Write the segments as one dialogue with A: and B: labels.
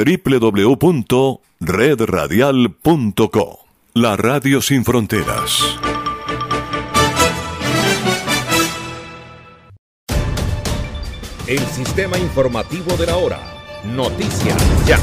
A: www.redradial.co. La Radio Sin Fronteras.
B: El sistema informativo de la hora. Noticias ya.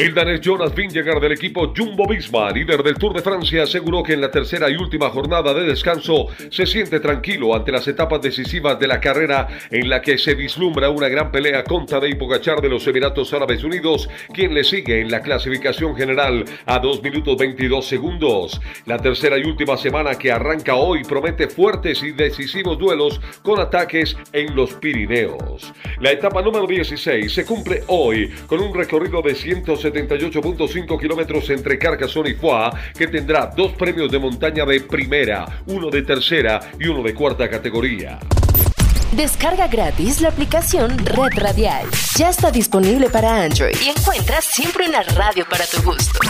C: El danés Jonas Vingegaard del equipo Jumbo Visma, líder del Tour de Francia, aseguró que en la tercera y última jornada de descanso se siente tranquilo ante las etapas decisivas de la carrera en la que se vislumbra una gran pelea contra Tadej Pogacar de los Emiratos Árabes Unidos, quien le sigue en la clasificación general a 2 minutos 22 segundos. La tercera y última semana que arranca hoy promete fuertes y decisivos duelos con ataques en los Pirineos. La etapa número 16 se cumple hoy con un recorrido de 170 78.5 kilómetros entre Carcassonne y Foix, que tendrá dos premios de montaña de primera, uno de tercera y uno de cuarta categoría.
D: Descarga gratis la aplicación Red Radial. Ya está disponible para Android y encuentras siempre una radio para tu gusto.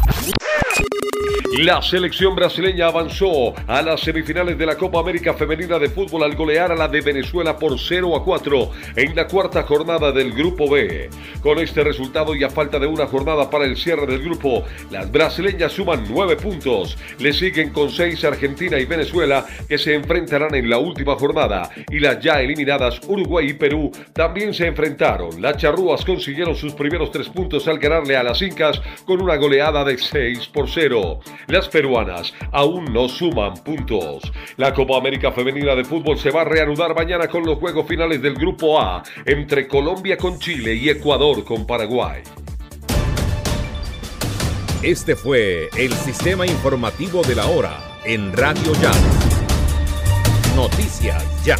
C: La selección brasileña avanzó a las semifinales de la Copa América Femenina de Fútbol al golear a la de Venezuela por 0 a 4 en la cuarta jornada del Grupo B. Con este resultado y a falta de una jornada para el cierre del grupo, las brasileñas suman 9 puntos. Le siguen con 6 Argentina y Venezuela que se enfrentarán en la última jornada y las ya eliminadas Uruguay y Perú también se enfrentaron. Las charrúas consiguieron sus primeros 3 puntos al ganarle a las Incas con una goleada de 6 por 0 las peruanas aún no suman puntos. La Copa América Femenina de Fútbol se va a reanudar mañana con los juegos finales del Grupo A entre Colombia con Chile y Ecuador con Paraguay.
B: Este fue el sistema informativo de la hora en Radio Ya. Noticias Ya.